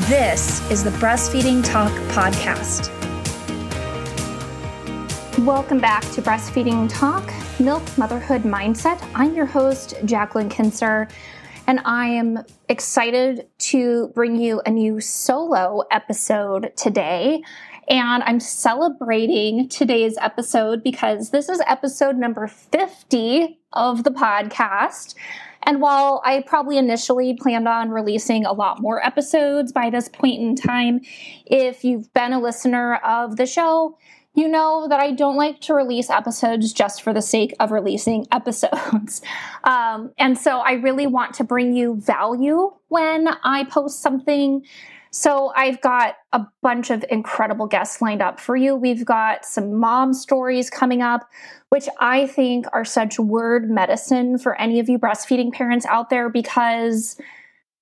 This is the Breastfeeding Talk Podcast. Welcome back to Breastfeeding Talk Milk Motherhood Mindset. I'm your host, Jacqueline Kincer, and I am excited to bring you a new solo episode today. And I'm celebrating today's episode because this is episode number 50 of the podcast. And while I probably initially planned on releasing a lot more episodes by this point in time, if you've been a listener of the show, you know that I don't like to release episodes just for the sake of releasing episodes. Um, and so I really want to bring you value when I post something so I've got a bunch of incredible guests lined up for you. We've got some mom stories coming up, which I think are such word medicine for any of you breastfeeding parents out there because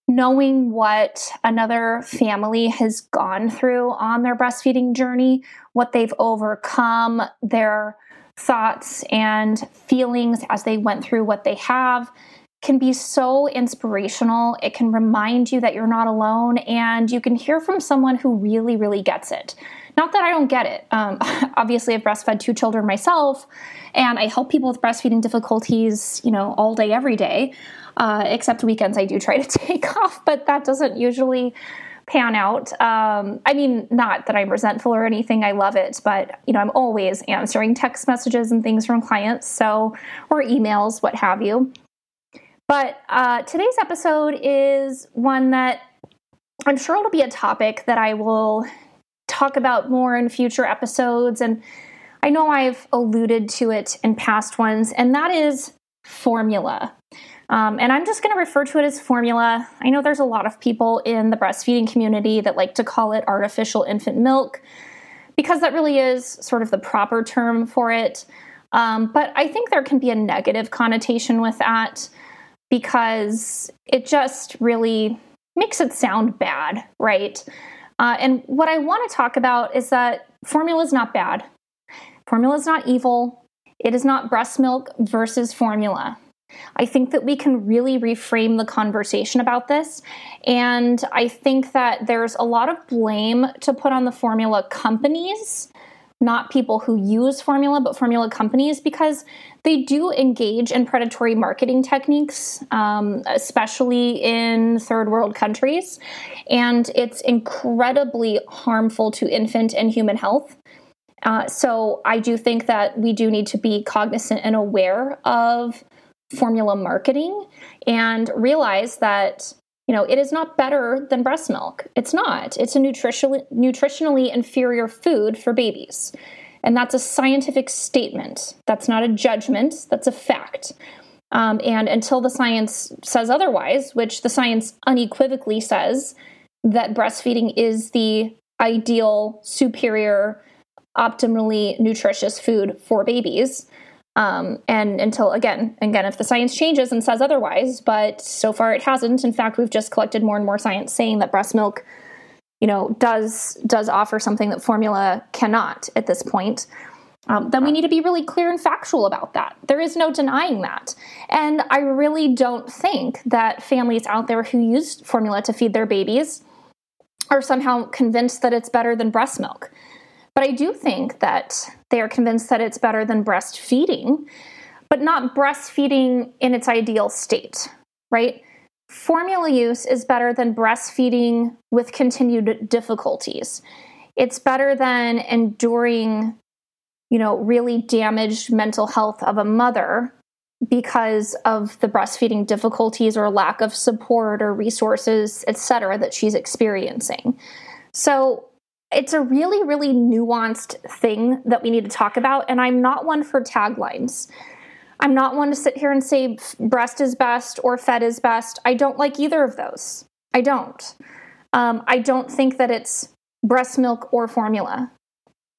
knowing what another family has gone through on their breastfeeding journey, what they've overcome, their thoughts and feelings as they went through what they have can be so inspirational. It can remind you that you're not alone and you can hear from someone who really, really gets it. Not that I don't get it. Um, obviously, I've breastfed two children myself, and I help people with breastfeeding difficulties, you know, all day, every day. Uh, except weekends, I do try to take off, but that doesn't usually pan out. Um, I mean, not that I'm resentful or anything. I love it, but you know, I'm always answering text messages and things from clients, so or emails, what have you. But uh, today's episode is one that I'm sure it'll be a topic that I will talk about more in future episodes. And I know I've alluded to it in past ones, and that is formula. Um, and I'm just going to refer to it as formula. I know there's a lot of people in the breastfeeding community that like to call it artificial infant milk because that really is sort of the proper term for it. Um, but I think there can be a negative connotation with that because it just really makes it sound bad, right? Uh, and what I want to talk about is that formula is not bad. Formula is not evil. It is not breast milk versus formula. I think that we can really reframe the conversation about this. And I think that there's a lot of blame to put on the formula companies not people who use formula, but formula companies, because they do engage in predatory marketing techniques, um, especially in third world countries. And it's incredibly harmful to infant and human health. Uh, so I do think that we do need to be cognizant and aware of formula marketing and realize that you know, it is not better than breast milk. It's not. It's a nutritionally, nutritionally inferior food for babies. And that's a scientific statement. That's not a judgment, that's a fact. Um, and until the science says otherwise, which the science unequivocally says that breastfeeding is the ideal, superior, optimally nutritious food for babies, um, and until again, again, if the science changes and says otherwise, but so far it hasn't. In fact, we've just collected more and more science saying that breast milk, you know, does does offer something that formula cannot at this point. Um, then we need to be really clear and factual about that. There is no denying that. And I really don't think that families out there who use formula to feed their babies are somehow convinced that it's better than breast milk. But I do think that they are convinced that it's better than breastfeeding, but not breastfeeding in its ideal state, right? Formula use is better than breastfeeding with continued difficulties. It's better than enduring, you know, really damaged mental health of a mother because of the breastfeeding difficulties or lack of support or resources, et cetera, that she's experiencing. So it's a really, really nuanced thing that we need to talk about. And I'm not one for taglines. I'm not one to sit here and say breast is best or fed is best. I don't like either of those. I don't. Um, I don't think that it's breast milk or formula.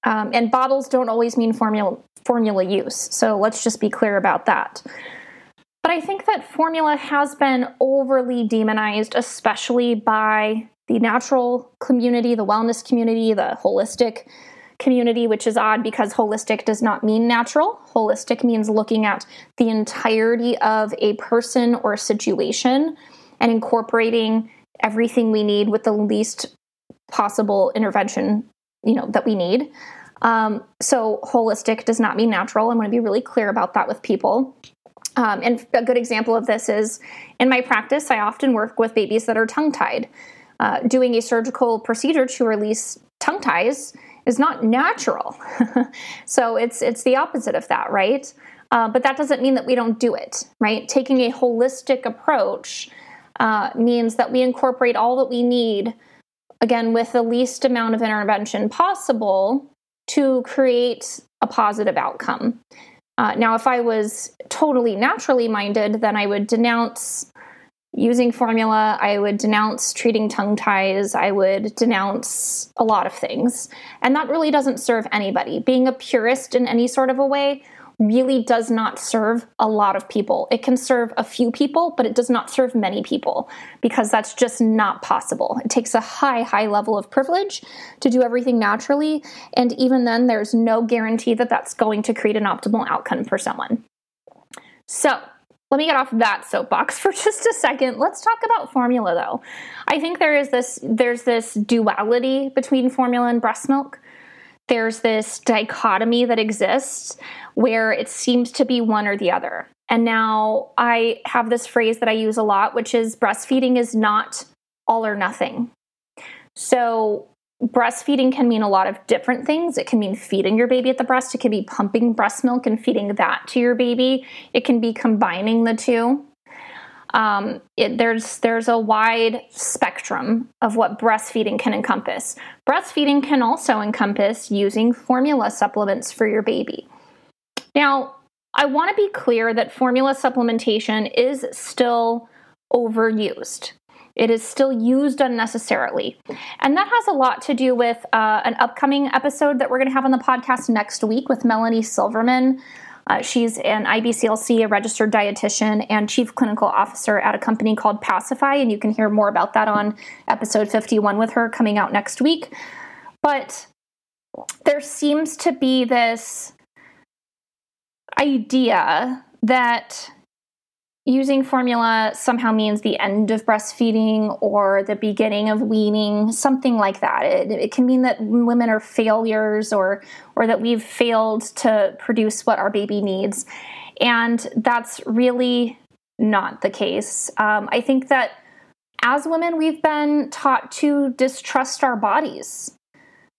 Um, and bottles don't always mean formula formula use. So let's just be clear about that. But I think that formula has been overly demonized, especially by the natural community, the wellness community, the holistic community, which is odd because holistic does not mean natural. Holistic means looking at the entirety of a person or situation and incorporating everything we need with the least possible intervention, you know, that we need. Um, so holistic does not mean natural. I'm going to be really clear about that with people. Um, and a good example of this is in my practice, I often work with babies that are tongue tied. Uh, doing a surgical procedure to release tongue ties is not natural. so it's it's the opposite of that, right? Uh, but that doesn't mean that we don't do it, right? Taking a holistic approach uh, means that we incorporate all that we need, again, with the least amount of intervention possible to create a positive outcome. Uh, now, if I was totally naturally minded, then I would denounce using formula. I would denounce treating tongue ties. I would denounce a lot of things. And that really doesn't serve anybody. Being a purist in any sort of a way really does not serve a lot of people. It can serve a few people, but it does not serve many people because that's just not possible. It takes a high, high level of privilege to do everything naturally. And even then, there's no guarantee that that's going to create an optimal outcome for someone. So, let me get off that soapbox for just a second. Let's talk about formula though. I think there is this there's this duality between formula and breast milk. There's this dichotomy that exists where it seems to be one or the other. And now I have this phrase that I use a lot, which is breastfeeding is not all or nothing. So breastfeeding can mean a lot of different things. It can mean feeding your baby at the breast, it can be pumping breast milk and feeding that to your baby, it can be combining the two. Um, it, there's there's a wide spectrum of what breastfeeding can encompass. Breastfeeding can also encompass using formula supplements for your baby. Now, I want to be clear that formula supplementation is still overused. It is still used unnecessarily. And that has a lot to do with uh, an upcoming episode that we're going to have on the podcast next week with Melanie Silverman. Uh, she's an IBCLC, a registered dietitian, and chief clinical officer at a company called Pacify. And you can hear more about that on episode 51 with her coming out next week. But there seems to be this idea that using formula somehow means the end of breastfeeding or the beginning of weaning something like that it, it, can mean that women are failures or or that we've failed to produce what our baby needs and that's really not the case um, i think that as women we've been taught to distrust our bodies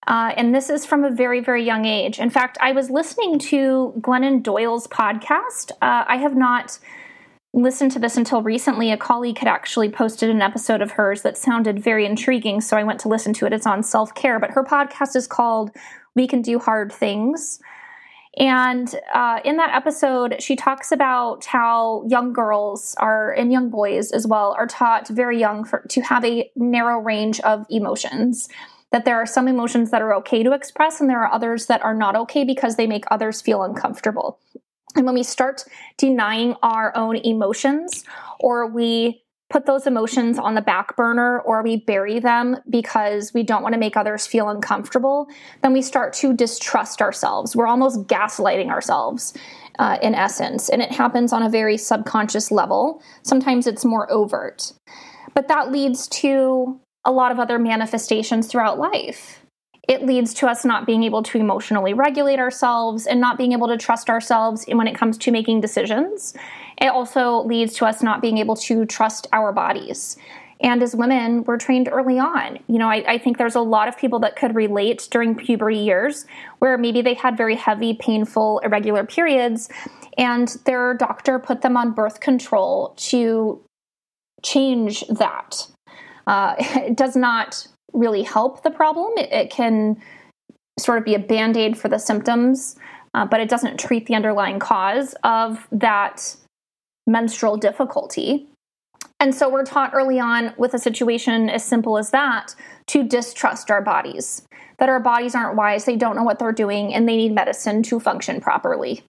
uh, and this is from a very, very young age. In fact, I was listening to Glennon Doyle's podcast. Uh, I have not listened to this until recently. A colleague had actually posted an episode of hers that sounded very intriguing, so I went to listen to it. It's on self care, but her podcast is called We Can Do Hard Things. And uh, in that episode, she talks about how young girls are, and young boys as well, are taught very young for, to have a narrow range of emotions. That there are some emotions that are okay to express, and there are others that are not okay because they make others feel uncomfortable. And when we start denying our own emotions, or we put those emotions on the back burner, or we bury them because we don't want to make others feel uncomfortable, then we start to distrust ourselves. We're almost gaslighting ourselves. Uh, in essence, and it happens on a very subconscious level. Sometimes it's more overt. But that leads to a lot of other manifestations throughout life it leads to us not being able to emotionally regulate ourselves and not being able to trust ourselves when it comes to making decisions. It also leads to us not being able to trust our bodies. And as women, we're trained early on. You know, I, I, think there's a lot of people that could relate during puberty years where maybe they had very heavy, painful, irregular periods, and their doctor put them on birth control to change that. Uh, it does not really help the problem. It, it can sort of be a band aid for the symptoms, uh, but it doesn't treat the underlying cause of that menstrual difficulty. And so we're taught early on with a situation as simple as that to distrust our bodies, that our bodies aren't wise, they don't know what they're doing, and they need medicine to function properly.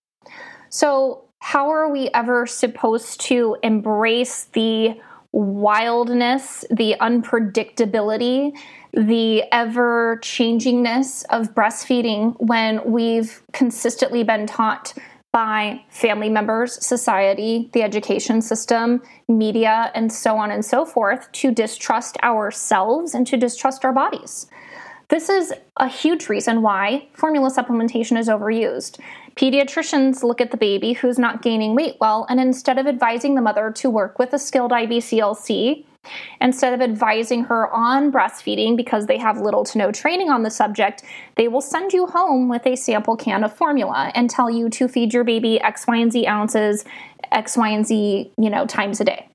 So, how are we ever supposed to embrace the wildness, the unpredictability, the ever changingness of breastfeeding when we've consistently been taught by family members, society, the education system, media, and so on and so forth to distrust ourselves and to distrust our bodies. This is a huge reason why formula supplementation is overused. Pediatricians look at the baby who's not gaining weight well, and instead of advising the mother to work with a skilled IBCLC, instead of advising her on breastfeeding because they have little to no training on the subject, they will send you home with a sample can of formula and tell you to feed your baby X, Y, and Z ounces, X, Y, and Z, you know, times a day.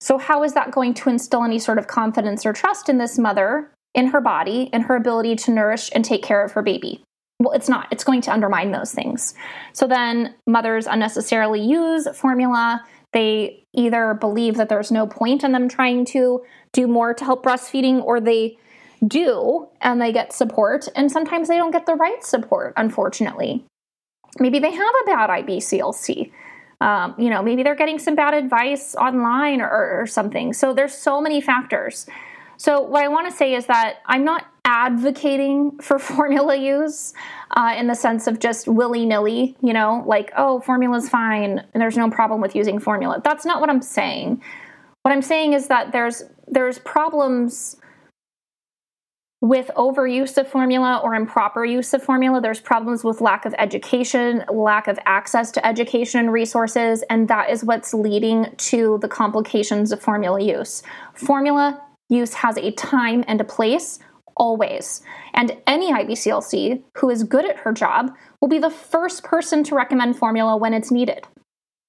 So, how is that going to instill any sort of confidence or trust in this mother in her body and her ability to nourish and take care of her baby. Well, it's not. It's going to undermine those things. So then mothers unnecessarily use formula. They either believe that there's no point in them trying to do more to help breastfeeding, or they do and they get support. And sometimes they don't get the right support, unfortunately. Maybe they have a bad IBCLC. Um, you know, maybe they're getting some bad advice online or, or something. So there's so many factors. So, what I want to say is that I'm not advocating for formula use uh, in the sense of just willy nilly, you know, like, oh, formula's fine and there's no problem with using formula. That's not what I'm saying. What I'm saying is that there's there's problems with overuse of formula or improper use of formula. There's problems with lack of education, lack of access to education and resources, and that is what's leading to the complications of formula use. Formula use has a time and a place always. And any IBCLC who is good at her job will be the first person to recommend formula when it's needed.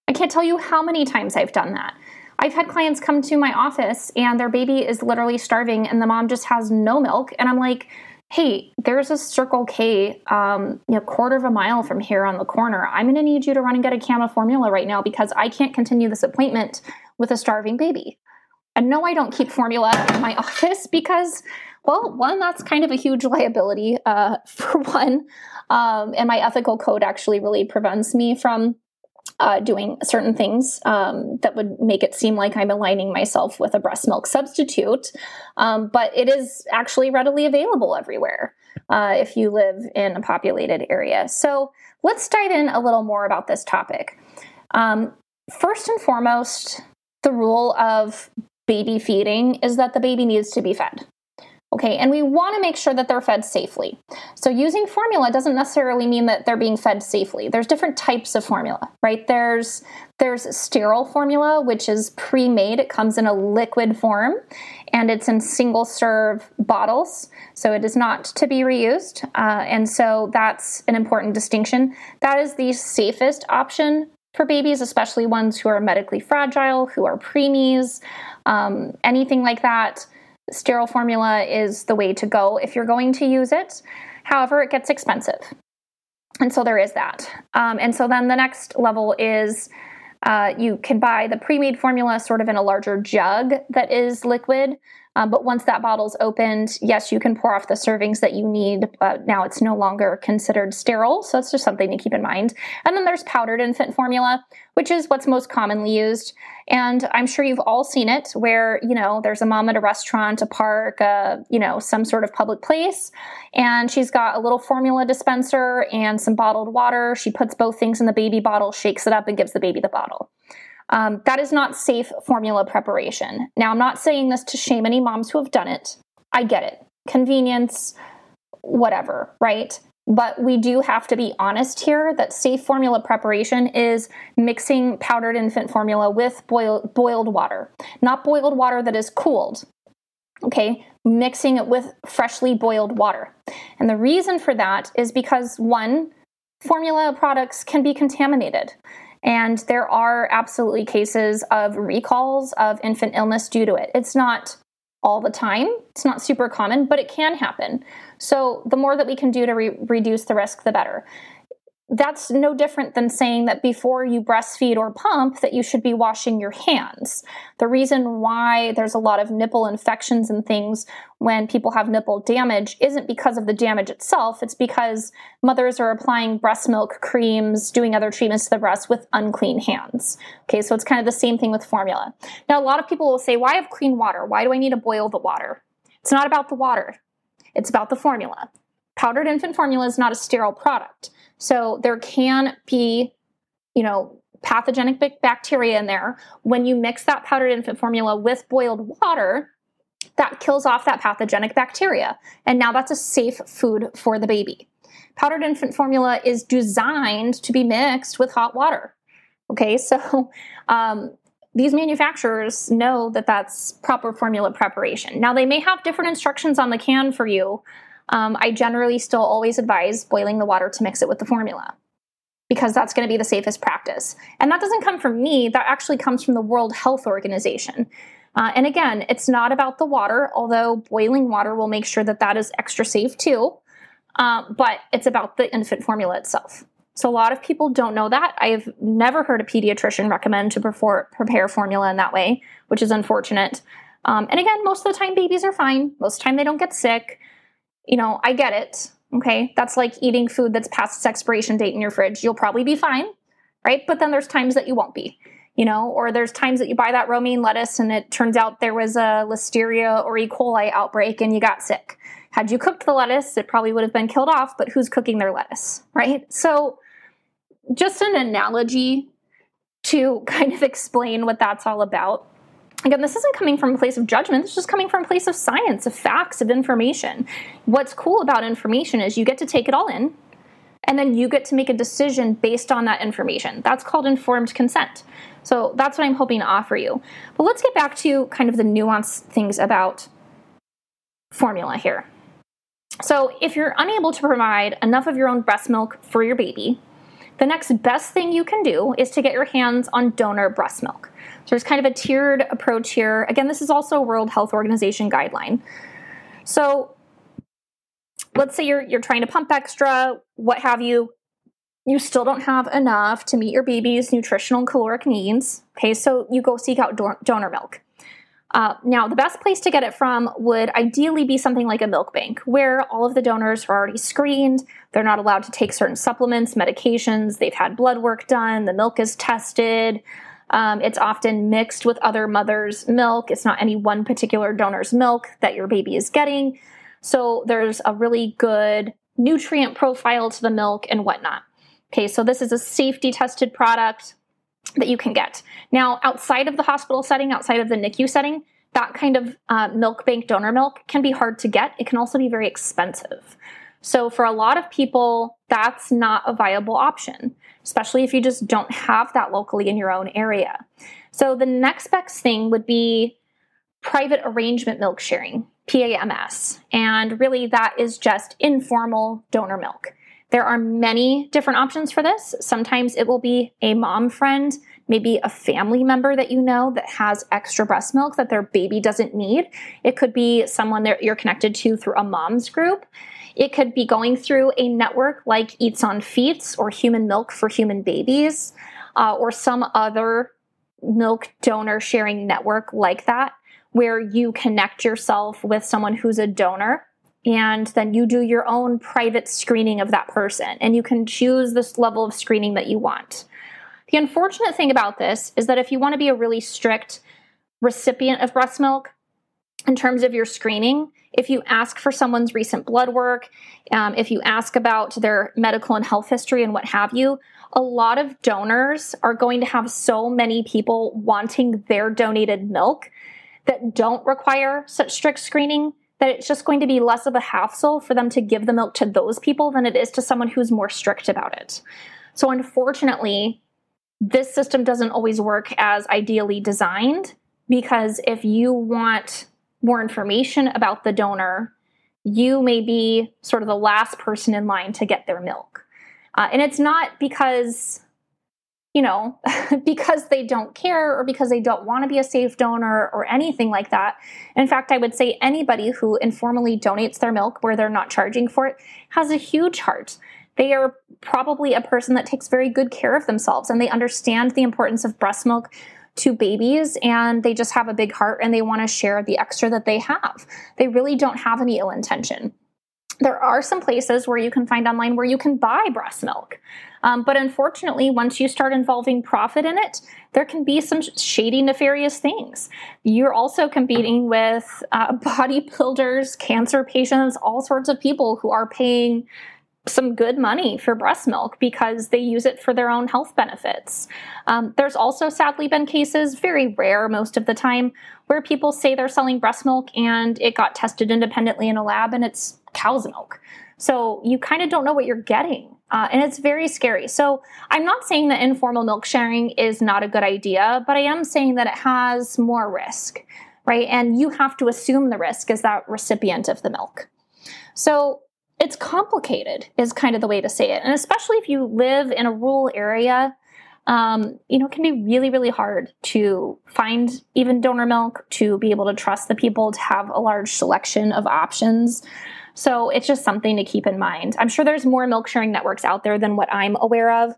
I can't tell you how many times I've done that. I've had clients come to my office and their baby is literally starving and the mom just has no milk. And I'm like, hey, there's a Circle K, um, know, quarter of a mile from here on the corner. I'm going to need you to run and get a can of formula right now because I can't continue this appointment with a starving baby. And no, I don't keep formula in my office because, well, one, that's kind of a huge liability uh, for one. Um, and my ethical code actually really prevents me from uh, doing certain things um, that would make it seem like I'm aligning myself with a breast milk substitute. Um, but it is actually readily available everywhere uh, if you live in a populated area. So let's dive in a little more about this topic. Um, first and foremost, the rule of baby feeding is that the baby needs to be fed. Okay, and we want to make sure that they're fed safely. So using formula doesn't necessarily mean that they're being fed safely. There's different types of formula, right? There's there's sterile formula, which is pre-made. It comes in a liquid form and it's in single serve bottles. So it is not to be reused. Uh, and so that's an important distinction. That is the safest option for babies, especially ones who are medically fragile, who are preemies, um, anything like that. Sterile formula is the way to go if you're going to use it. However, it gets expensive. And so there is that. Um, and so then the next level is uh, you can buy the pre made formula sort of in a larger jug that is liquid. Um, but once that bottle's opened, yes, you can pour off the servings that you need. But now it's no longer considered sterile, so it's just something to keep in mind. And then there's powdered infant formula, which is what's most commonly used. And I'm sure you've all seen it, where you know there's a mom at a restaurant, a park, uh, you know, some sort of public place, and she's got a little formula dispenser and some bottled water. She puts both things in the baby bottle, shakes it up, and gives the baby the bottle. Um, that is not safe formula preparation. Now, I'm not saying this to shame any moms who have done it. I get it. Convenience, whatever, right? But we do have to be honest here that safe formula preparation is mixing powdered infant formula with boil, boiled water, not boiled water that is cooled. Okay, mixing it with freshly boiled water. And the reason for that is because one, formula products can be contaminated. And there are absolutely cases of recalls of infant illness due to it. It's not all the time, it's not super common, but it can happen. So the more that we can do to re- reduce the risk, the better. That's no different than saying that before you breastfeed or pump that you should be washing your hands. The reason why there's a lot of nipple infections and things when people have nipple damage isn't because of the damage itself, it's because mothers are applying breast milk creams, doing other treatments to the breast with unclean hands. Okay, so it's kind of the same thing with formula. Now a lot of people will say, "Why have clean water? Why do I need to boil the water?" It's not about the water. It's about the formula. Powdered infant formula is not a sterile product. So there can be, you know, pathogenic bacteria in there. When you mix that powdered infant formula with boiled water, that kills off that pathogenic bacteria. And now that's a safe food for the baby. Powdered infant formula is designed to be mixed with hot water. Okay, so um, these manufacturers know that that's proper formula preparation. Now, they may have different instructions on the can for you um, I generally still always advise boiling the water to mix it with the formula because that's going to be the safest practice. And that doesn't come from me, that actually comes from the World Health Organization. Uh, and again, it's not about the water, although boiling water will make sure that that is extra safe too. Um, but it's about the infant formula itself. So a lot of people don't know that. I've never heard a pediatrician recommend to prepare formula in that way, which is unfortunate. Um, and again, most of the time babies are fine. Most of the time they don't get sick you know, I get it. Okay. That's like eating food that's past its expiration date in your fridge. You'll probably be fine, right? But then there's times that you won't be, you know, or there's times that you buy that romaine lettuce and it turns out there was a listeria or E. coli outbreak and you got sick. Had you cooked the lettuce, it probably would have been killed off, but who's cooking their lettuce, right? So, just an analogy to kind of explain what that's all about. Again, this isn't coming from a place of judgment. This is just coming from a place of science, of facts, of information. What's cool about information is you get to take it all in, and then you get to make a decision based on that information. That's called informed consent. So that's what I'm hoping to offer you. But let's get back to kind of the nuanced things about formula here. So, if you're unable to provide enough of your own breast milk for your baby, the next best thing you can do is to get your hands on donor breast milk. So there's kind of a tiered approach here. Again, this is also a World Health Organization guideline. So let's say you're you're trying to pump extra, what have you. You still don't have enough to meet your baby's nutritional and caloric needs. Okay, so you go seek out donor milk. Uh, now, the best place to get it from would ideally be something like a milk bank, where all of the donors are already screened. They're not allowed to take certain supplements, medications. They've had blood work done. The milk is tested. Um, it's often mixed with other mothers' milk. It's not any one particular donor's milk that your baby is getting. So there's a really good nutrient profile to the milk and whatnot. Okay, so this is a safety tested product that you can get. Now, outside of the hospital setting, outside of the NICU setting, that kind of uh, milk bank donor milk can be hard to get. It can also be very expensive. So, for a lot of people, that's not a viable option, especially if you just don't have that locally in your own area. So, the next best thing would be private arrangement milk sharing, PAMS. And really, that is just informal donor milk. There are many different options for this. Sometimes it will be a mom friend, maybe a family member that you know that has extra breast milk that their baby doesn't need. It could be someone that you're connected to through a mom's group. It could be going through a network like Eats on Feets or Human Milk for Human Babies uh, or some other milk donor sharing network like that, where you connect yourself with someone who's a donor and then you do your own private screening of that person and you can choose this level of screening that you want. The unfortunate thing about this is that if you want to be a really strict recipient of breast milk, in terms of your screening, if you ask for someone's recent blood work, um, if you ask about their medical and health history and what have you, a lot of donors are going to have so many people wanting their donated milk that don't require such strict screening that it's just going to be less of a hassle for them to give the milk to those people than it is to someone who's more strict about it. So, unfortunately, this system doesn't always work as ideally designed because if you want more information about the donor, you may be sort of the last person in line to get their milk. Uh, and it's not because, you know, because they don't care or because they don't want to be a safe donor or anything like that. In fact, I would say anybody who informally donates their milk where they're not charging for it has a huge heart. they are probably a person that takes very good care of themselves and they understand the importance of breast milk to babies and they just have a big heart and they want to share the extra that they have. They really don't have any ill intention. There are some places where you can find online where you can buy breast milk. Um, but unfortunately, once you start involving profit in it, there can be some shady, nefarious things. You're also competing with uh, bodybuilders, cancer patients, all sorts of people who are paying some good money for breast milk because they use it for their own health benefits. Um, there's also sadly been cases, very rare most of the time, where people say they're selling breast milk and it got tested independently in a lab and it's cow's milk. So you kind of don't know what you're getting. Uh, and it's very scary. So I'm not saying that informal milk sharing is not a good idea, but I am saying that it has more risk, right? And you have to assume the risk as that recipient of the milk. So it's complicated is kind of the way to say it. And especially if you live in a rural area um, you know it can be really really hard to find even donor milk to be able to trust the people to have a large selection of options. So it's just something to keep in mind. I'm sure there's more milk sharing networks out there than what i'm aware of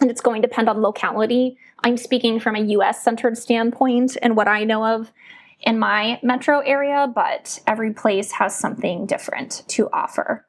and it's going to depend on locality. I'm speaking from a us centered standpoint and what i know of in my metro area, but every place has something different to offer.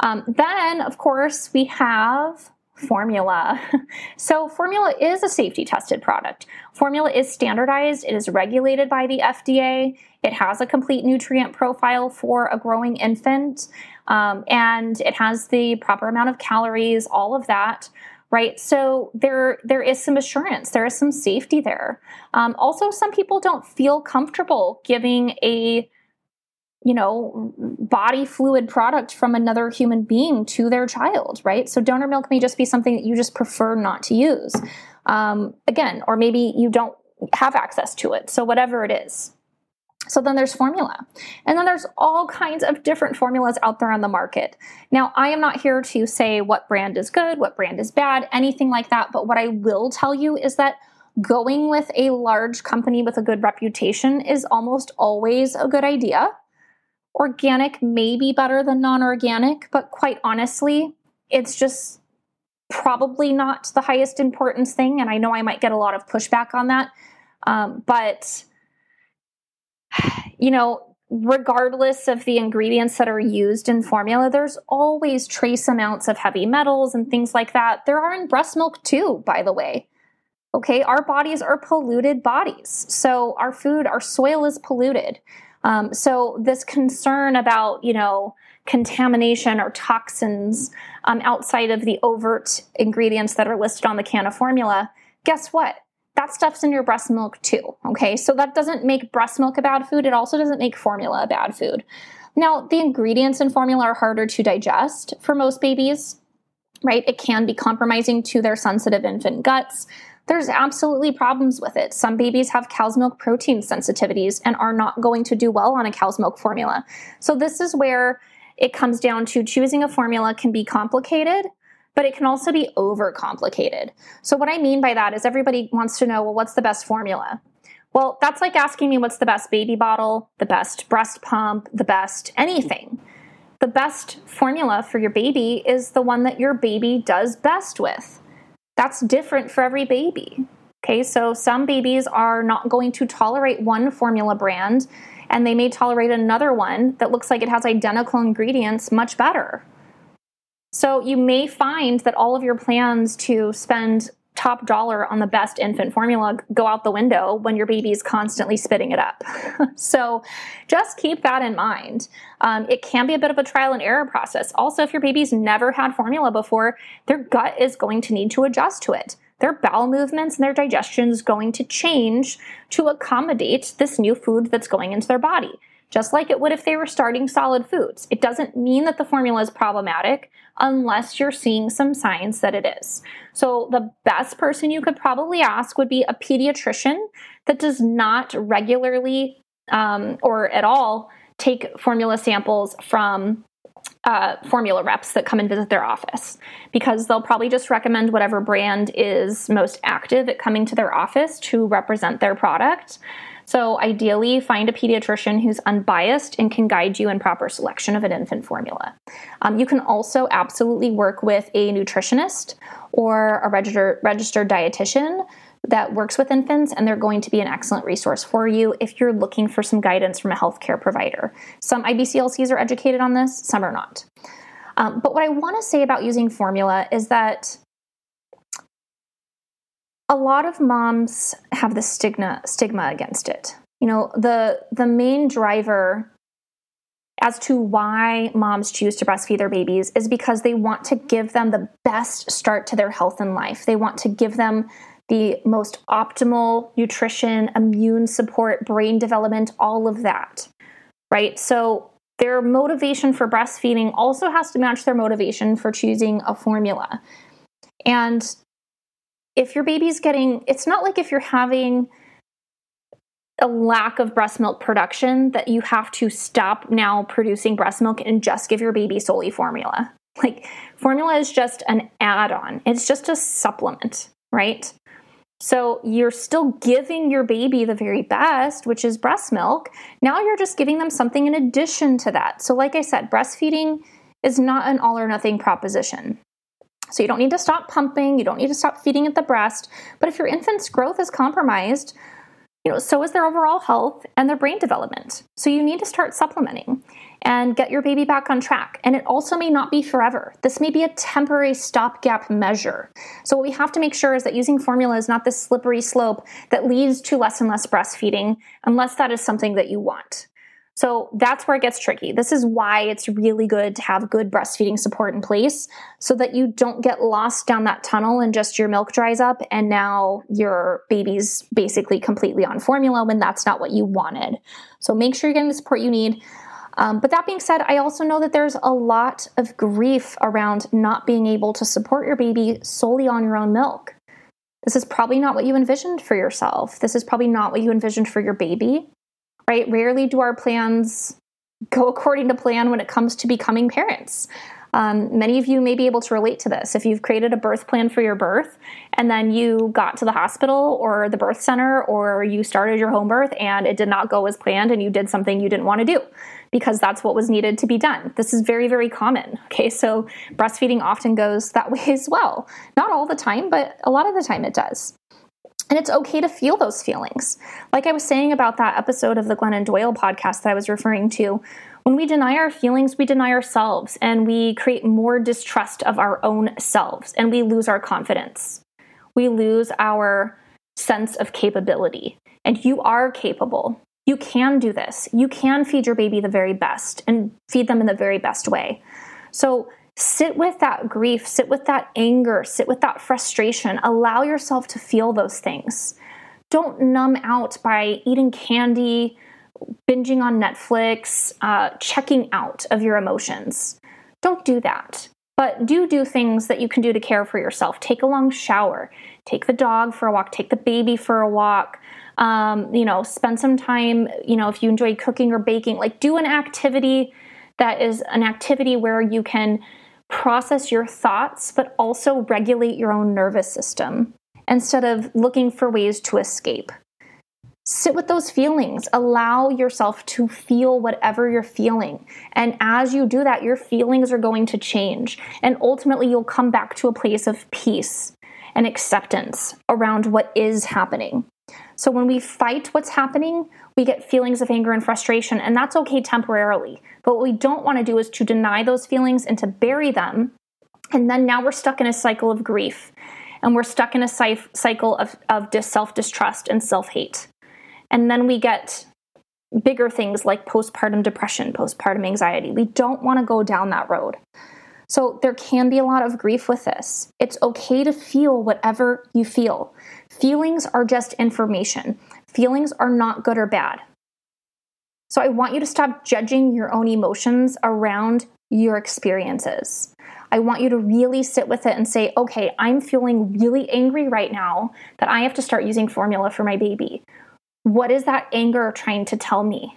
Um, then, of course, we have formula. So, formula is a safety tested product. Formula is standardized, it is regulated by the FDA, it has a complete nutrient profile for a growing infant, um, and it has the proper amount of calories, all of that right? So there there is some assurance there is some safety there. Um, also some people don't feel comfortable giving a you know body fluid product from another human being to their child right? So donor milk may just be something that you just prefer not to use um, again or maybe you don't have access to it. So whatever it is so then there's formula. And then there's all kinds of different formulas out there on the market. Now, I am not here to say what brand is good, what brand is bad, anything like that. But what I will tell you is that going with a large company with a good reputation is almost always a good idea. Organic may be better than non organic, but quite honestly, it's just probably not the highest importance thing. And I know I might get a lot of pushback on that. Um, but you know, regardless of the ingredients that are used in formula, there's always trace amounts of heavy metals and things like that. There are in breast milk too, by the way. Okay, our bodies are polluted bodies. So our food, our soil is polluted. Um, so this concern about, you know, contamination or toxins um, outside of the overt ingredients that are listed on the can of formula, guess what? That stuff's in your breast milk too. Okay, so that doesn't make breast milk a bad food. It also doesn't make formula a bad food. Now, the ingredients in formula are harder to digest for most babies, right? It can be compromising to their sensitive infant guts. There's absolutely problems with it. Some babies have cow's milk protein sensitivities and are not going to do well on a cow's milk formula. So, this is where it comes down to choosing a formula can be complicated but it can also be overcomplicated. So, what I mean by that is everybody wants to know well, what's the best formula? Well, that's like asking me what's the best baby bottle, the best breast pump, the best anything. The best formula for your baby is the one that your baby does best with. That's different for every baby. Okay, so some babies are not going to tolerate one formula brand and they may tolerate another one that looks like it has identical ingredients much better. So you may find that all of your plans to spend top dollar on the best infant formula go out the window when your baby's constantly spitting it up. so just keep that in mind. Um, it can be a bit of a trial and error process. Also, if your baby's never had formula before, their gut is going to need to adjust to it. Their bowel movements and their digestion is going to change to accommodate this new food that's going into their body just like it would if they were starting solid foods. It doesn't mean that the formula is problematic unless you're seeing some signs that it is. So, the best person you could probably ask would be a pediatrician that does not regularly um, or at all take formula samples from uh, formula reps that come and visit their office because they'll probably just recommend whatever brand is most active at coming to their office to represent their product. So, ideally, find a pediatrician who's unbiased and can guide you in proper selection of an infant formula. Um, you can also absolutely work with a nutritionist or a registered, registered dietitian that works with infants, and they're going to be an excellent resource for you if you're looking for some guidance from a healthcare provider. Some IBCLCs are educated on this, some are not. Um, but what I want to say about using formula is that a lot of moms have the stigma stigma against it. You know, the the main driver as to why moms choose to breastfeed their babies is because they want to give them the best start to their health and life. They want to give them the most optimal nutrition, immune support, brain development, all of that. Right? So their motivation for breastfeeding also has to match their motivation for choosing a formula. And if your baby's getting, it's not like if you're having a lack of breast milk production that you have to stop now producing breast milk and just give your baby solely formula. Like, formula is just an add on, it's just a supplement, right? So you're still giving your baby the very best, which is breast milk. Now you're just giving them something in addition to that. So, like I said, breastfeeding is not an all or nothing proposition. So you don't need to stop pumping, you don't need to stop feeding at the breast. But if your infant's growth is compromised, you know, so is their overall health and their brain development. So you need to start supplementing and get your baby back on track. And it also may not be forever. This may be a temporary stopgap measure. So what we have to make sure is that using formula is not this slippery slope that leads to less and less breastfeeding unless that is something that you want. So that's where it gets tricky. This is why it's really good to have good breastfeeding support in place so that you don't get lost down that tunnel and just your milk dries up and now your baby's basically completely on formula when that's not what you wanted. So make sure you're getting the support you need. Um, but that being said, I also know that there's a lot of grief around not being able to support your baby solely on your own milk. This is probably not what you envisioned for yourself. This is probably not what you envisioned for your baby right? Rarely do our plans go according to plan when it comes to becoming parents. Um, many of you may be able to relate to this. If you've created a birth plan for your birth and then you got to the hospital or the birth center or you started your home birth and it did not go as planned and you did something you didn't want to do because that's what was needed to be done. This is very, very common. Okay, so breastfeeding often goes that way as well. Not all the time, but a lot of the time it does. And it's okay to feel those feelings. Like I was saying about that episode of the Glennon Doyle podcast that I was referring to, when we deny our feelings, we deny ourselves and we create more distrust of our own selves and we lose our confidence. We lose our sense of capability. And you are capable. You can do this. You can feed your baby the very best and feed them in the very best way. So Sit with that grief, sit with that anger, sit with that frustration. Allow yourself to feel those things. Don't numb out by eating candy, binging on Netflix, uh, checking out of your emotions. Don't do that. But do do things that you can do to care for yourself. Take a long shower, take the dog for a walk, take the baby for a walk. Um, you know, spend some time, you know, if you enjoy cooking or baking, like do an activity that is an activity where you can process your thoughts, but also regulate your own nervous system instead of looking for ways to escape. Sit with those feelings. Allow yourself to feel whatever you're feeling. And as you do that, your feelings are going to change. And ultimately, you'll come back to a place of peace and acceptance around what is happening. So when we fight what's happening, we get feelings of anger and frustration, and that's okay temporarily. But what we don't want to do is to deny those feelings and to bury them. And then now we're stuck in a cycle of grief, and we're stuck in a cycle of, of self distrust and self hate. And then we get bigger things like postpartum depression, postpartum anxiety. We don't want to go down that road. So there can be a lot of grief with this. It's okay to feel whatever you feel. Feelings are just information. Feelings are not good or bad. So I want you to stop judging your own emotions around your experiences. I want you to really sit with it and say, okay, I'm feeling really angry right now that I have to start using formula for my baby. What is that anger trying to tell me?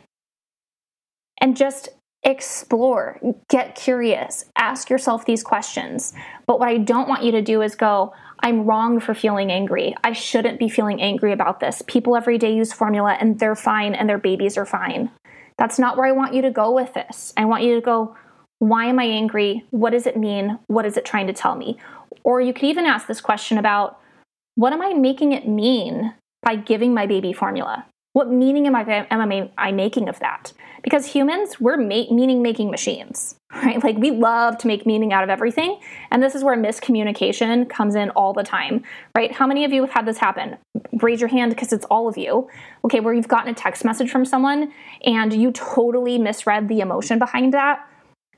And just explore, get curious, ask yourself these questions. But what I don't want you to do is go, I'm wrong for feeling angry. I shouldn't be feeling angry about this. People every day use formula and they're fine and their babies are fine. That's not where I want you to go with this. I want you to go, why am I angry? What does it mean? What is it trying to tell me? Or you could even ask this question about, what am I making it mean by giving my baby formula? What meaning am I, am I making of that? Because humans, we're ma- meaning making machines, right? Like we love to make meaning out of everything. And this is where miscommunication comes in all the time, right? How many of you have had this happen? Raise your hand because it's all of you. Okay, where you've gotten a text message from someone and you totally misread the emotion behind that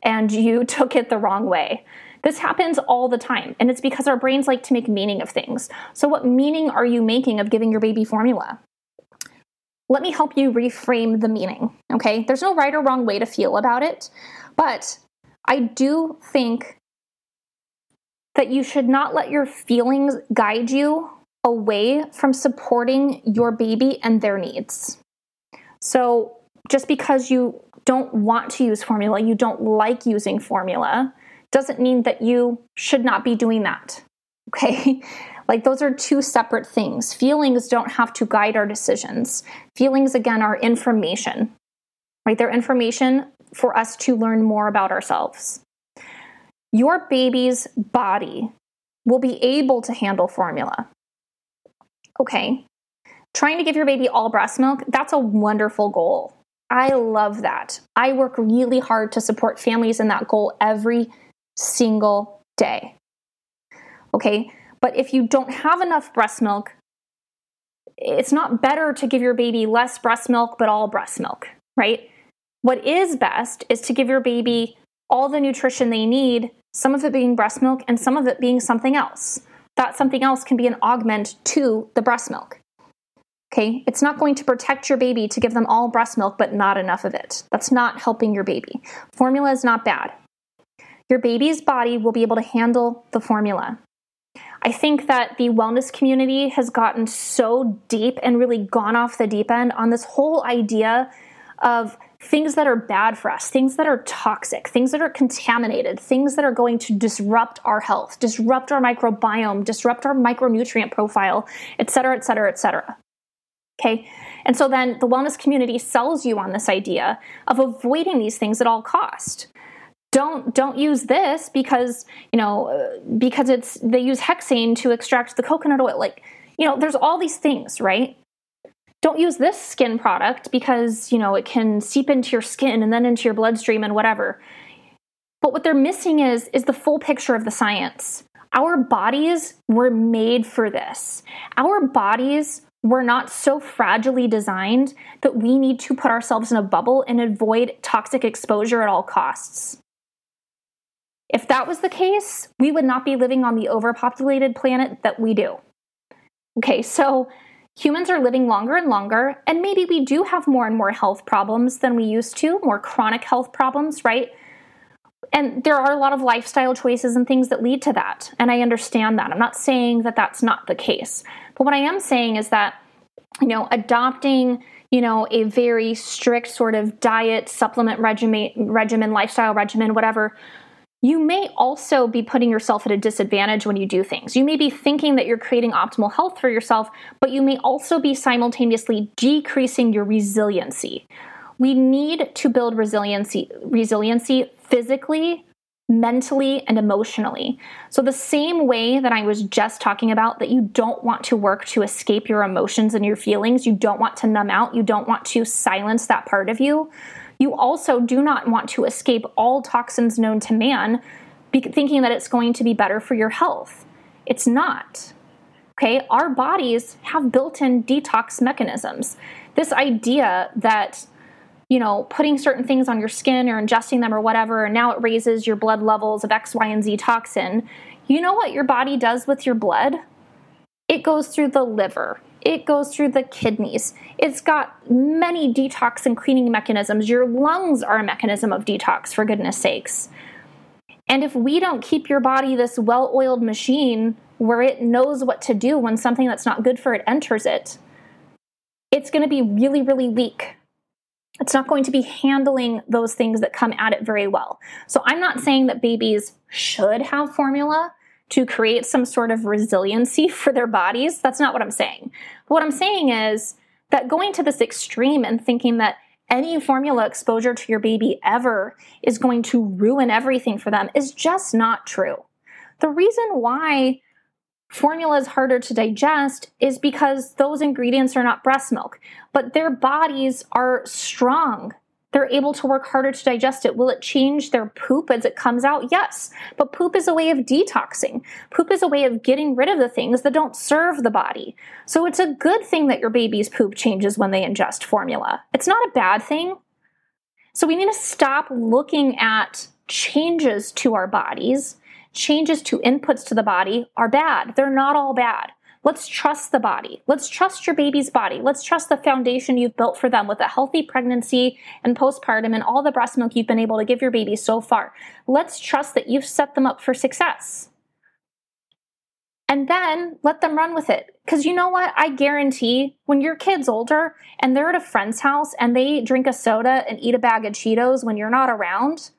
and you took it the wrong way. This happens all the time, and it's because our brains like to make meaning of things. So, what meaning are you making of giving your baby formula? Let me help you reframe the meaning. Okay, there's no right or wrong way to feel about it, but I do think that you should not let your feelings guide you away from supporting your baby and their needs. So, just because you don't want to use formula, you don't like using formula, doesn't mean that you should not be doing that. Okay? Like those are two separate things. Feelings don't have to guide our decisions. Feelings, again, are information, right? They're information for us to learn more about ourselves. Your baby's body will be able to handle formula. Okay. Trying to give your baby all breast milk, that's a wonderful goal. I love that. I work really hard to support families in that goal every single day. Okay. But if you don't have enough breast milk, it's not better to give your baby less breast milk, but all breast milk, right? What is best is to give your baby all the nutrition they need, some of it being breast milk and some of it being something else. That something else can be an augment to the breast milk. Okay, it's not going to protect your baby to give them all breast milk, but not enough of it. That's not helping your baby. Formula is not bad. Your baby's body will be able to handle the formula. I think that the wellness community has gotten so deep and really gone off the deep end on this whole idea of things that are bad for us, things that are toxic, things that are contaminated, things that are going to disrupt our health, disrupt our microbiome, disrupt our micronutrient profile, et cetera, et cetera, et cetera. Okay. And so then the wellness community sells you on this idea of avoiding these things at all cost don't don't use this because you know uh, because it's they use hexane to extract the coconut oil. Like you know there's all these things right? Don't use this skin product because you know it can seep into your skin and then into your bloodstream and whatever. But what they're missing is is the full picture of the science. Our bodies were made for this. Our bodies were not so fragilely designed that we need to put ourselves in a bubble and avoid toxic exposure at all costs if that was the case, we would not be living on the overpopulated planet that we do. Okay, so humans are living longer and longer, and maybe we do have more and more health problems than we used to, more chronic health problems, right? And there are a lot of lifestyle choices and things that lead to that. And I understand that. I'm not saying that that's not the case. But what I am saying is that, you know, adopting you know, a very strict sort of diet, supplement regimen, regimen, lifestyle regimen, whatever, you may also be putting yourself at a disadvantage when you do things. You may be thinking that you're creating optimal health for yourself, but you may also be simultaneously decreasing your resiliency. We need to build resiliency resiliency physically, mentally and emotionally. So the same way that I was just talking about that you don't want to work to escape your emotions and your feelings, you don't want to numb out, you don't want to silence that part of you you also do not want to escape all toxins known to man thinking that it's going to be better for your health. It's not. Okay, our bodies have built in detox mechanisms. This idea that you know, putting certain things on your skin or ingesting them or whatever, and now it raises your blood levels of X, Y, and Z toxin. You know what your body does with your blood? It goes through the liver, it goes through the kidneys. It's got many detox and cleaning mechanisms. Your lungs are a mechanism of detox, for goodness sakes. And if we don't keep your body this well oiled machine where it knows what to do when something that's not good for it enters it, it's going to be really, really weak. it's not going to be handling those things that come at it very well. So I'm not saying that babies should have formula to create some sort of resiliency for their bodies. That's not what I'm saying. What I'm saying is that going to this extreme and thinking that any formula exposure to your baby ever is going to ruin everything for them is just not true. The reason why formula is harder to digest is because those ingredients are not breast milk, but their bodies are strong. They're able to work harder to digest it. Will it change their poop as it comes out? Yes. But poop is a way of detoxing. Poop is a way of getting rid of the things that don't serve the body. So it's a good thing that your baby's poop changes when they ingest formula. It's not a bad thing. So we need to stop looking at changes to our bodies changes to inputs to the body are bad. They're not all bad. Let's trust the body. Let's trust your baby's body. Let's trust the foundation you've built for them with a healthy pregnancy and postpartum and all the breast milk you've been able to give your baby so far. Let's trust that you've set them up for success. And then let them run with it. Because you know what? I guarantee when your kid's older and they're at a friend's house and they drink a soda and eat a bag of Cheetos when you're not around,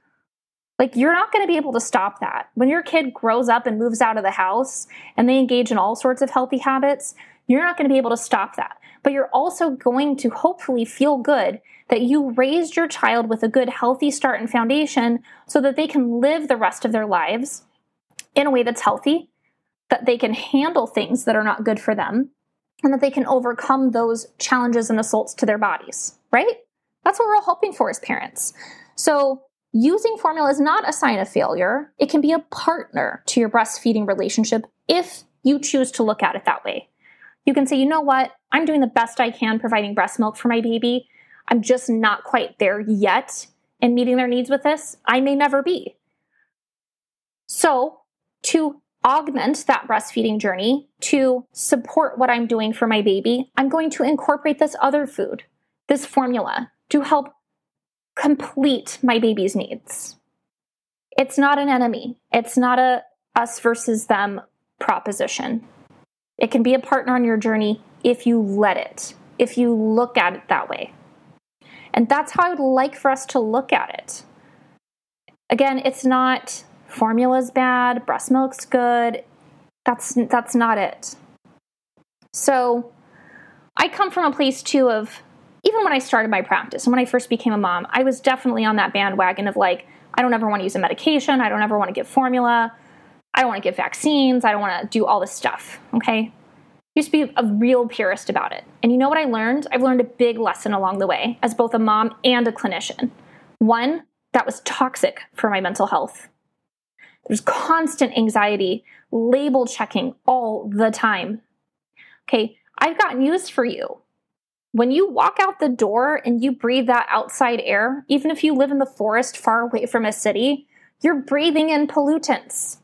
like, you're not going to be able to stop that. When your kid grows up and moves out of the house and they engage in all sorts of healthy habits, you're not going to be able to stop that. But you're also going to hopefully feel good that you raised your child with a good, healthy start and foundation so that they can live the rest of their lives in a way that's healthy, that they can handle things that are not good for them, and that they can overcome those challenges and assaults to their bodies, right? That's what we're all hoping for as parents. So, Using formula is not a sign of failure. It can be a partner to your breastfeeding relationship if you choose to look at it that way. You can say, you know what, I'm doing the best I can providing breast milk for my baby. I'm just not quite there yet in meeting their needs with this. I may never be. So, to augment that breastfeeding journey, to support what I'm doing for my baby, I'm going to incorporate this other food, this formula, to help complete my baby's needs. It's not an enemy. It's not a us versus them proposition. It can be a partner on your journey if you let it, if you look at it that way. And that's how I would like for us to look at it. Again, it's not formula's bad, breast milk's good. That's that's not it. So I come from a place too of even when I started my practice and when I first became a mom, I was definitely on that bandwagon of like, I don't ever want to use a medication. I don't ever want to give formula. I don't want to give vaccines. I don't want to do all this stuff. Okay. Used to be a real purist about it. And you know what I learned? I've learned a big lesson along the way as both a mom and a clinician. One, that was toxic for my mental health. There's constant anxiety, label checking all the time. Okay, I've got news for you when you walk out the door and you breathe that outside air, even if you live in the forest far away from a city, you're breathing in pollutants.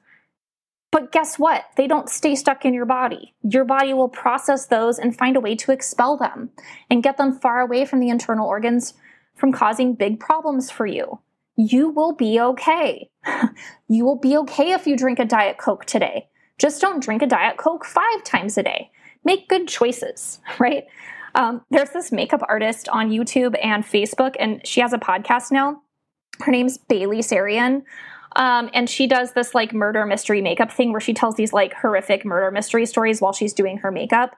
But guess what? They don't stay stuck in your body. Your body will process those and find a way to expel them and get them far away from the internal organs from causing big problems for you. You will be okay. you will be okay if you drink a Diet Coke today. Just don't drink a Diet Coke five times a day. Make good choices, right? Um, there's this makeup artist on YouTube and Facebook, and she has a podcast now. Her name's Bailey Sarian. Um, and she does this like murder mystery makeup thing where she tells these like horrific murder mystery stories while she's doing her makeup.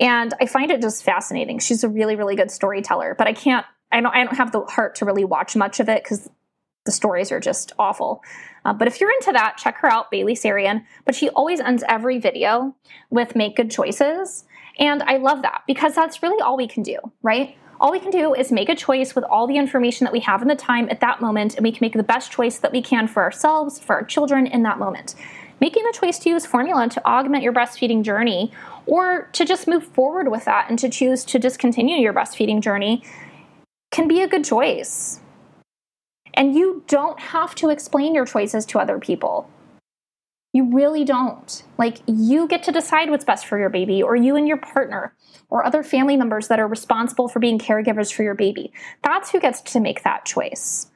And I find it just fascinating. She's a really, really good storyteller, but I can't, I don't, I don't have the heart to really watch much of it because the stories are just awful. Uh, but if you're into that, check her out, Bailey Sarian. But she always ends every video with make good choices. And I love that because that's really all we can do, right? All we can do is make a choice with all the information that we have in the time at that moment, and we can make the best choice that we can for ourselves, for our children in that moment. Making the choice to use formula to augment your breastfeeding journey or to just move forward with that and to choose to discontinue your breastfeeding journey can be a good choice. And you don't have to explain your choices to other people. You really don't. Like, you get to decide what's best for your baby, or you and your partner, or other family members that are responsible for being caregivers for your baby. That's who gets to make that choice.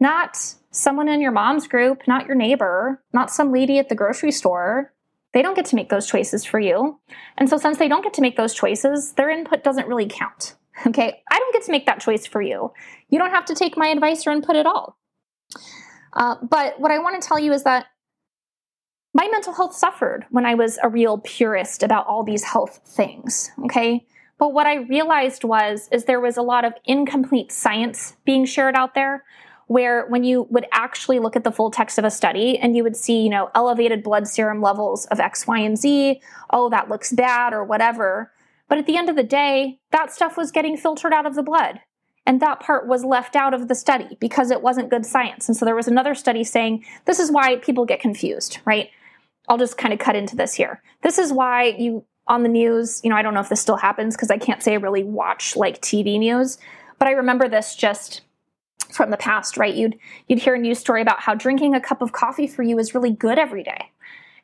Not someone in your mom's group, not your neighbor, not some lady at the grocery store. They don't get to make those choices for you. And so, since they don't get to make those choices, their input doesn't really count. Okay, I don't get to make that choice for you. You don't have to take my advice or input at all. Uh, but what I want to tell you is that my mental health suffered when I was a real purist about all these health things. Okay, but what I realized was is there was a lot of incomplete science being shared out there where when you would actually look at the full text of a study and you would see, you know, elevated blood serum levels of X, Y, and Z, oh, that looks bad or whatever. But at the end of the day, that stuff was getting filtered out of the blood. And that part was left out of the study because it wasn't good science. And so there was another study saying this is why people get confused, right? I'll just kind of cut into this here. This is why you on the news, you know, I don't know if this still happens because I can't say I really watch like TV news, but I remember this just from the past, right? You'd you'd hear a news story about how drinking a cup of coffee for you is really good every day.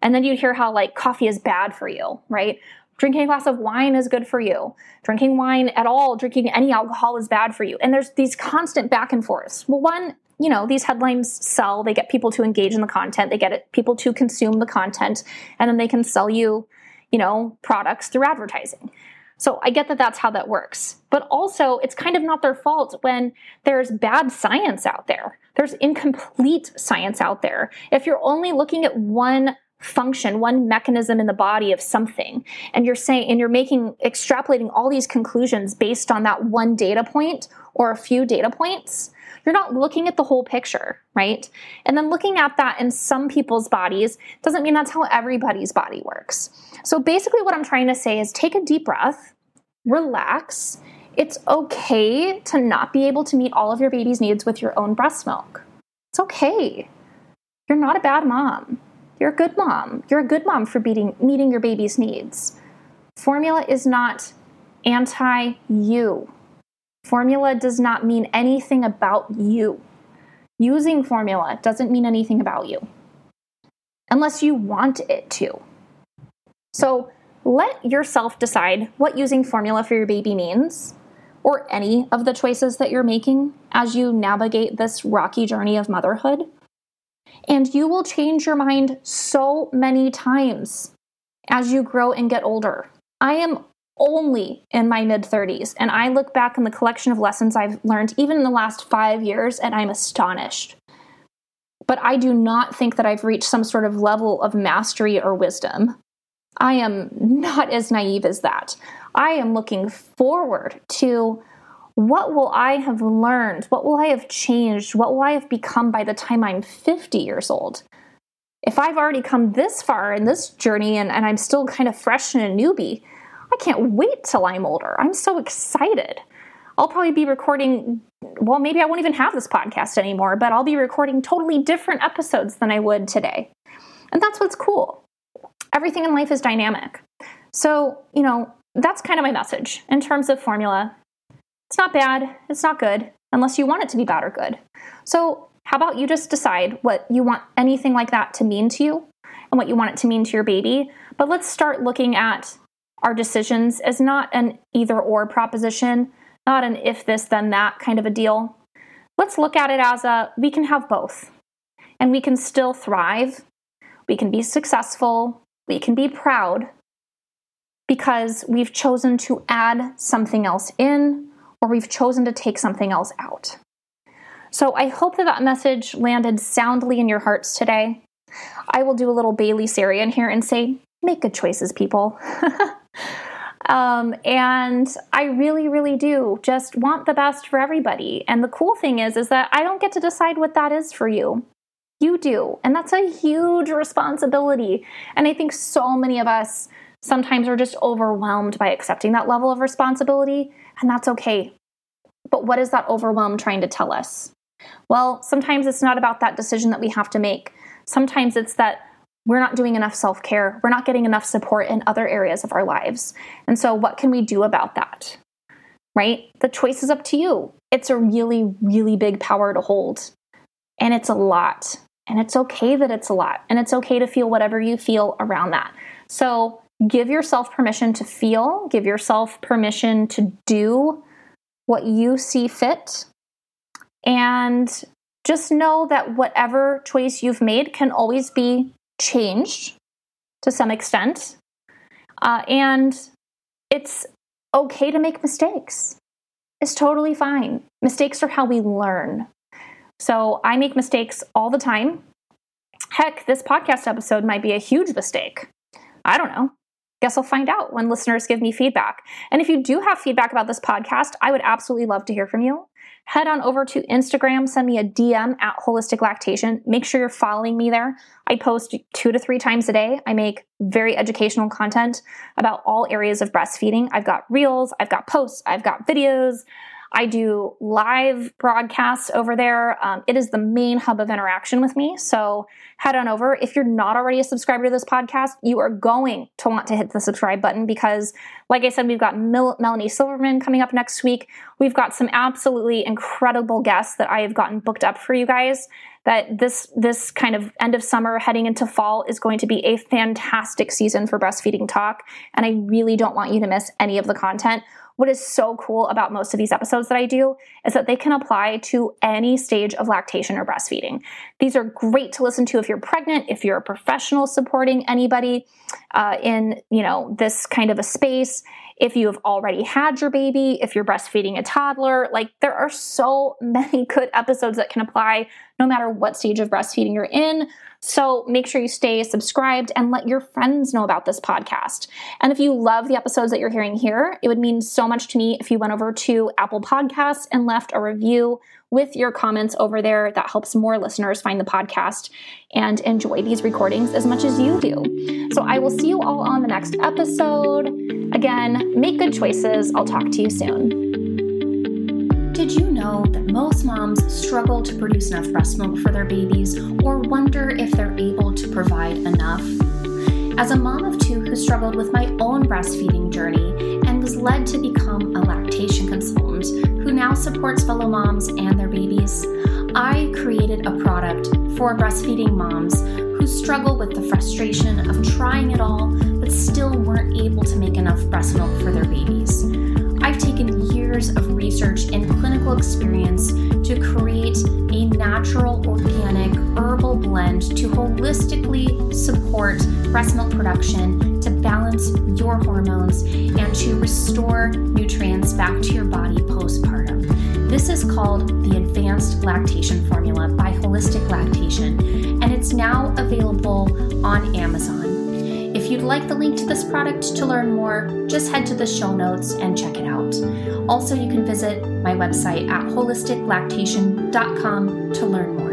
And then you'd hear how like coffee is bad for you, right? Drinking a glass of wine is good for you. Drinking wine at all, drinking any alcohol is bad for you. And there's these constant back and forths. Well, one, you know, these headlines sell, they get people to engage in the content, they get it, people to consume the content, and then they can sell you you know, products through advertising. So I get that that's how that works. But also, it's kind of not their fault when there's bad science out there. There's incomplete science out there. If you're only looking at one function, one mechanism in the body of something, and you're saying, and you're making, extrapolating all these conclusions based on that one data point or a few data points, you're not looking at the whole picture, right? And then looking at that in some people's bodies doesn't mean that's how everybody's body works. So basically, what I'm trying to say is take a deep breath, relax. It's okay to not be able to meet all of your baby's needs with your own breast milk. It's okay. You're not a bad mom. You're a good mom. You're a good mom for beating, meeting your baby's needs. Formula is not anti you. Formula does not mean anything about you. Using formula doesn't mean anything about you unless you want it to. So let yourself decide what using formula for your baby means, or any of the choices that you're making as you navigate this rocky journey of motherhood. And you will change your mind so many times as you grow and get older. I am only in my mid 30s. And I look back on the collection of lessons I've learned even in the last five years, and I'm astonished. But I do not think that I've reached some sort of level of mastery or wisdom. I am not as naive as that. I am looking forward to what will I have learned? What will I have changed? What will I have become by the time I'm 50 years old? If I've already come this far in this journey and, and I'm still kind of fresh and a newbie, I can't wait till I'm older. I'm so excited. I'll probably be recording, well, maybe I won't even have this podcast anymore, but I'll be recording totally different episodes than I would today. And that's what's cool. Everything in life is dynamic. So, you know, that's kind of my message in terms of formula. It's not bad, it's not good, unless you want it to be bad or good. So, how about you just decide what you want anything like that to mean to you and what you want it to mean to your baby? But let's start looking at our decisions as not an either or proposition, not an if this, then that kind of a deal. Let's look at it as a we can have both and we can still thrive. We can be successful. We can be proud because we've chosen to add something else in or we've chosen to take something else out. So I hope that that message landed soundly in your hearts today. I will do a little Bailey Sarian here and say, make good choices, people. um, and I really, really do just want the best for everybody. And the cool thing is, is that I don't get to decide what that is for you. You do. And that's a huge responsibility. And I think so many of us sometimes are just overwhelmed by accepting that level of responsibility. And that's okay. But what is that overwhelm trying to tell us? Well, sometimes it's not about that decision that we have to make. Sometimes it's that we're not doing enough self care. We're not getting enough support in other areas of our lives. And so, what can we do about that? Right? The choice is up to you. It's a really, really big power to hold. And it's a lot. And it's okay that it's a lot. And it's okay to feel whatever you feel around that. So, give yourself permission to feel, give yourself permission to do what you see fit. And just know that whatever choice you've made can always be changed to some extent. Uh, and it's okay to make mistakes. It's totally fine. Mistakes are how we learn. So I make mistakes all the time. Heck, this podcast episode might be a huge mistake. I don't know. Guess I'll find out when listeners give me feedback. And if you do have feedback about this podcast, I would absolutely love to hear from you. Head on over to Instagram, send me a DM at Holistic Lactation. Make sure you're following me there. I post two to three times a day. I make very educational content about all areas of breastfeeding. I've got reels, I've got posts, I've got videos. I do live broadcasts over there. Um, it is the main hub of interaction with me. So head on over. If you're not already a subscriber to this podcast, you are going to want to hit the subscribe button because, like I said, we've got Mel- Melanie Silverman coming up next week. We've got some absolutely incredible guests that I have gotten booked up for you guys. That this this kind of end of summer heading into fall is going to be a fantastic season for breastfeeding talk, and I really don't want you to miss any of the content what is so cool about most of these episodes that I do is that they can apply to any stage of lactation or breastfeeding. These are great to listen to if you're pregnant, if you're a professional supporting anybody uh, in you know this kind of a space. If you have already had your baby, if you're breastfeeding a toddler, like there are so many good episodes that can apply no matter what stage of breastfeeding you're in. So make sure you stay subscribed and let your friends know about this podcast. And if you love the episodes that you're hearing here, it would mean so much to me if you went over to Apple Podcasts and left a review with your comments over there. That helps more listeners find the podcast and enjoy these recordings as much as you do. So I will see you all on the next episode. Again, make good choices. I'll talk to you soon. Did you know that most moms struggle to produce enough breast milk for their babies or wonder if they're able to provide enough? As a mom of two who struggled with my own breastfeeding journey and was led to become a lactation consultant who now supports fellow moms and their babies, I created a product for breastfeeding moms who struggle with the frustration of trying it all but still weren't able to make enough breast milk for their babies. I've taken years of research and clinical experience to create a natural, organic, herbal blend to holistically support breast milk production, balance your hormones, and to restore nutrients back to your body postpartum. This is called the Advanced Lactation Formula by Holistic Lactation, and it's now available on Amazon. If you'd like the link to this product to learn more, just head to the show notes and check it out. Also, you can visit my website at holisticlactation.com to learn more.